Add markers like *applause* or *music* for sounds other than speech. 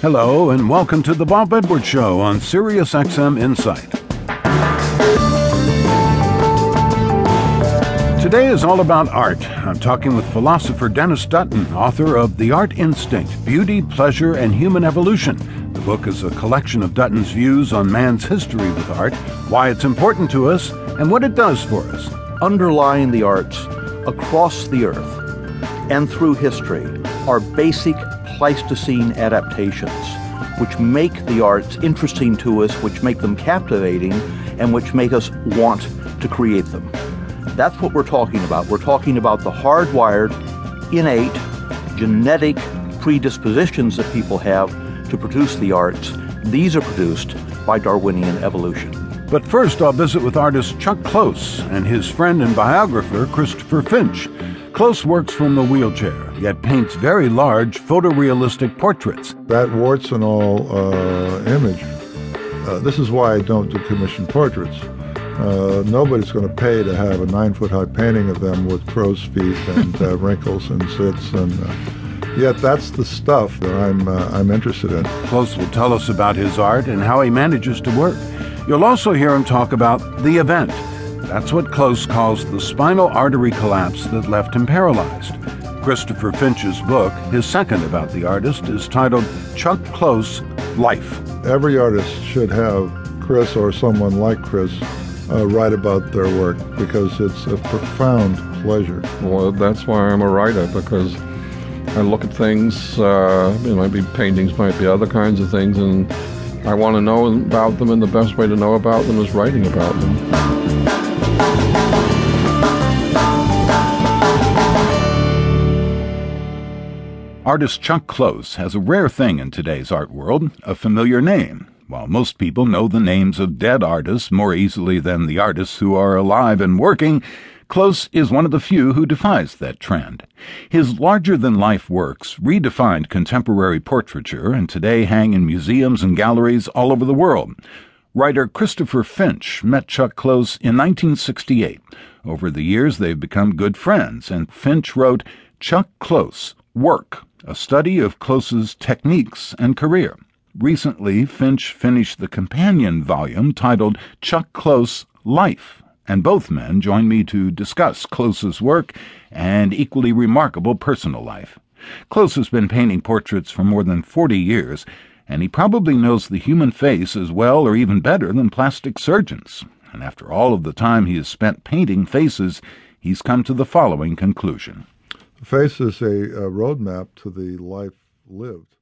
Hello, and welcome to the Bob Edwards Show on Sirius XM Insight. Today is all about art. I'm talking with philosopher Denis Dutton, author of The Art Instinct Beauty, Pleasure, and Human Evolution. The book is a collection of Dutton's views on man's history with art, why it's important to us, and what it does for us. Underlying the arts across the earth and through history are basic Pleistocene adaptations, which make the arts interesting to us, which make them captivating, and which make us want to create them. That's what we're talking about. We're talking about the hardwired, innate, genetic predispositions that people have to produce the arts. These are produced by Darwinian evolution. But first, I'll visit with artist Chuck Close and his friend and biographer, Christopher Finch. Close works from the wheelchair, yet paints very large photorealistic portraits. That warts and all uh, image, uh, this is why I don't do commissioned portraits. Uh, nobody's going to pay to have a nine foot high painting of them with crow's feet and uh, *laughs* wrinkles and zits and. Uh, yet that's the stuff that I'm uh, I'm interested in. Close will tell us about his art and how he manages to work. You'll also hear him talk about the event that's what Close calls the spinal artery collapse that left him paralyzed. Christopher Finch's book, his second about the artist, is titled Chuck Close Life. Every artist should have Chris or someone like Chris uh, write about their work because it's a profound pleasure. Well, that's why I'm a writer because I look at things, uh, it might be paintings, might be other kinds of things, and I want to know about them, and the best way to know about them is writing about them. Artist Chuck Close has a rare thing in today's art world a familiar name. While most people know the names of dead artists more easily than the artists who are alive and working, Close is one of the few who defies that trend. His larger than life works redefined contemporary portraiture and today hang in museums and galleries all over the world. Writer Christopher Finch met Chuck Close in 1968. Over the years, they've become good friends, and Finch wrote Chuck Close Work a study of Close's techniques and career. Recently, Finch finished the companion volume titled Chuck Close Life, and both men joined me to discuss Close's work and equally remarkable personal life. Close has been painting portraits for more than 40 years, and he probably knows the human face as well or even better than plastic surgeons. And after all of the time he has spent painting faces, he's come to the following conclusion. The face is a, a roadmap to the life lived.